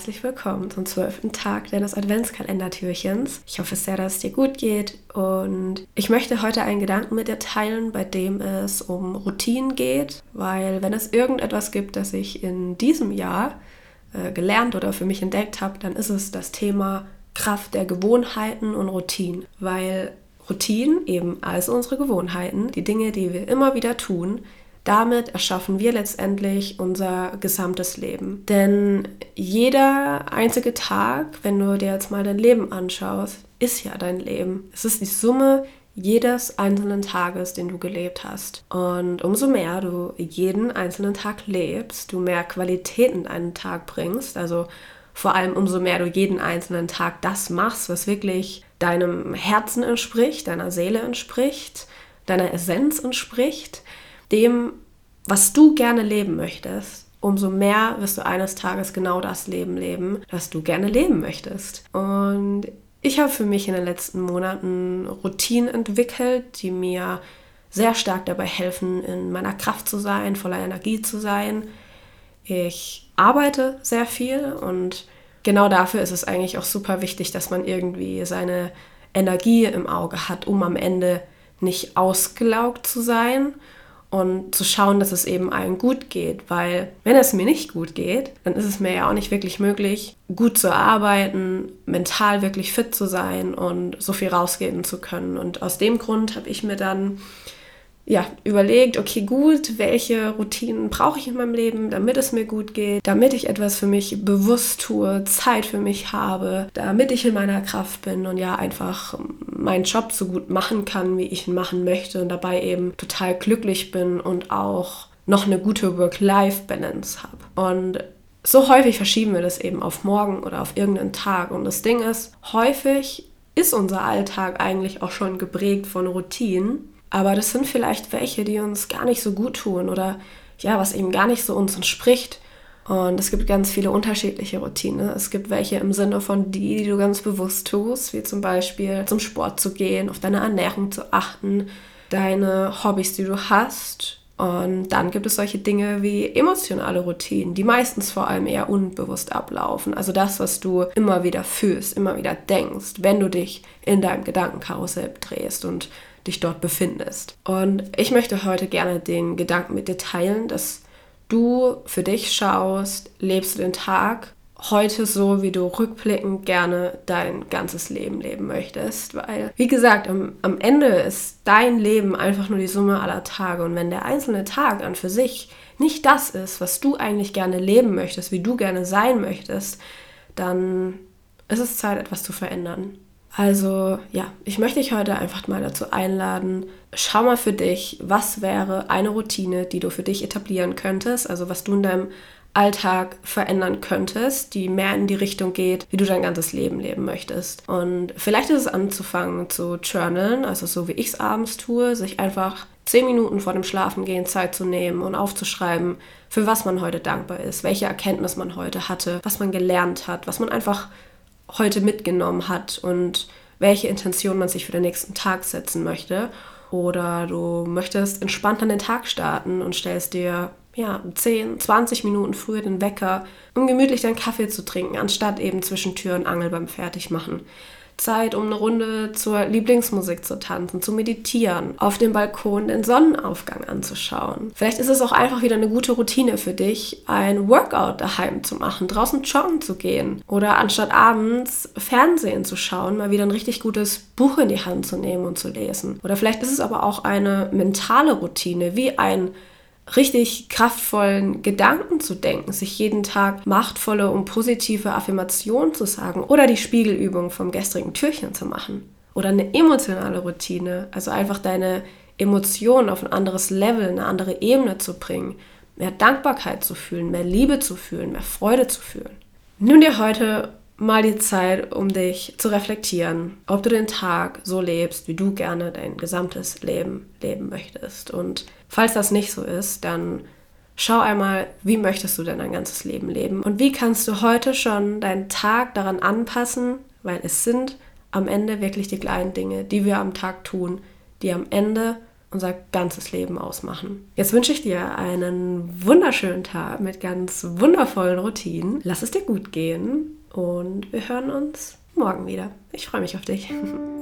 Herzlich willkommen zum zwölften Tag deines Adventskalendertürchens. Ich hoffe sehr, dass es dir gut geht und ich möchte heute einen Gedanken mit dir teilen, bei dem es um Routinen geht, weil wenn es irgendetwas gibt, das ich in diesem Jahr äh, gelernt oder für mich entdeckt habe, dann ist es das Thema Kraft der Gewohnheiten und Routinen, weil Routinen eben also unsere Gewohnheiten, die Dinge, die wir immer wieder tun, damit erschaffen wir letztendlich unser gesamtes Leben. Denn jeder einzige Tag, wenn du dir jetzt mal dein Leben anschaust, ist ja dein Leben. Es ist die Summe jedes einzelnen Tages, den du gelebt hast. Und umso mehr du jeden einzelnen Tag lebst, du mehr Qualität in deinen Tag bringst, also vor allem umso mehr du jeden einzelnen Tag das machst, was wirklich deinem Herzen entspricht, deiner Seele entspricht, deiner Essenz entspricht, dem, was du gerne leben möchtest, umso mehr wirst du eines Tages genau das Leben leben, das du gerne leben möchtest. Und ich habe für mich in den letzten Monaten Routinen entwickelt, die mir sehr stark dabei helfen, in meiner Kraft zu sein, voller Energie zu sein. Ich arbeite sehr viel und genau dafür ist es eigentlich auch super wichtig, dass man irgendwie seine Energie im Auge hat, um am Ende nicht ausgelaugt zu sein und zu schauen, dass es eben allen gut geht, weil wenn es mir nicht gut geht, dann ist es mir ja auch nicht wirklich möglich, gut zu arbeiten, mental wirklich fit zu sein und so viel rausgeben zu können. Und aus dem Grund habe ich mir dann ja, überlegt, okay, gut, welche Routinen brauche ich in meinem Leben, damit es mir gut geht, damit ich etwas für mich bewusst tue, Zeit für mich habe, damit ich in meiner Kraft bin und ja, einfach meinen Job so gut machen kann, wie ich ihn machen möchte und dabei eben total glücklich bin und auch noch eine gute Work-Life-Balance habe. Und so häufig verschieben wir das eben auf morgen oder auf irgendeinen Tag. Und das Ding ist, häufig ist unser Alltag eigentlich auch schon geprägt von Routinen aber das sind vielleicht welche, die uns gar nicht so gut tun oder ja, was eben gar nicht so uns entspricht. Und es gibt ganz viele unterschiedliche Routinen. Es gibt welche im Sinne von die, die du ganz bewusst tust, wie zum Beispiel zum Sport zu gehen, auf deine Ernährung zu achten, deine Hobbys, die du hast. Und dann gibt es solche Dinge wie emotionale Routinen, die meistens vor allem eher unbewusst ablaufen. Also das, was du immer wieder fühlst, immer wieder denkst, wenn du dich in deinem Gedankenkarussell drehst. Und dich dort befindest. Und ich möchte heute gerne den Gedanken mit dir teilen, dass du für dich schaust, lebst du den Tag heute so, wie du rückblickend gerne dein ganzes Leben leben möchtest. Weil, wie gesagt, am, am Ende ist dein Leben einfach nur die Summe aller Tage. Und wenn der einzelne Tag an für sich nicht das ist, was du eigentlich gerne leben möchtest, wie du gerne sein möchtest, dann ist es Zeit, etwas zu verändern. Also ja, ich möchte dich heute einfach mal dazu einladen, schau mal für dich, was wäre eine Routine, die du für dich etablieren könntest, also was du in deinem Alltag verändern könntest, die mehr in die Richtung geht, wie du dein ganzes Leben leben möchtest. Und vielleicht ist es anzufangen zu journalen, also so wie ich es abends tue, sich einfach zehn Minuten vor dem Schlafengehen Zeit zu nehmen und aufzuschreiben, für was man heute dankbar ist, welche Erkenntnis man heute hatte, was man gelernt hat, was man einfach heute mitgenommen hat und welche Intention man sich für den nächsten Tag setzen möchte. Oder du möchtest entspannt an den Tag starten und stellst dir ja, 10, 20 Minuten früher den Wecker, um gemütlich deinen Kaffee zu trinken, anstatt eben zwischen Tür und Angel beim Fertigmachen. Zeit, um eine Runde zur Lieblingsmusik zu tanzen, zu meditieren, auf dem Balkon den Sonnenaufgang anzuschauen. Vielleicht ist es auch einfach wieder eine gute Routine für dich, ein Workout daheim zu machen, draußen joggen zu gehen oder anstatt abends Fernsehen zu schauen, mal wieder ein richtig gutes Buch in die Hand zu nehmen und zu lesen. Oder vielleicht ist es aber auch eine mentale Routine, wie ein richtig kraftvollen Gedanken zu denken, sich jeden Tag machtvolle und positive Affirmationen zu sagen oder die Spiegelübung vom gestrigen Türchen zu machen oder eine emotionale Routine, also einfach deine Emotionen auf ein anderes Level, eine andere Ebene zu bringen, mehr Dankbarkeit zu fühlen, mehr Liebe zu fühlen, mehr Freude zu fühlen. Nimm dir heute mal die Zeit, um dich zu reflektieren, ob du den Tag so lebst, wie du gerne dein gesamtes Leben leben möchtest. Und falls das nicht so ist, dann schau einmal, wie möchtest du denn dein ganzes Leben leben und wie kannst du heute schon deinen Tag daran anpassen, weil es sind am Ende wirklich die kleinen Dinge, die wir am Tag tun, die am Ende unser ganzes Leben ausmachen. Jetzt wünsche ich dir einen wunderschönen Tag mit ganz wundervollen Routinen. Lass es dir gut gehen und wir hören uns morgen wieder. Ich freue mich auf dich.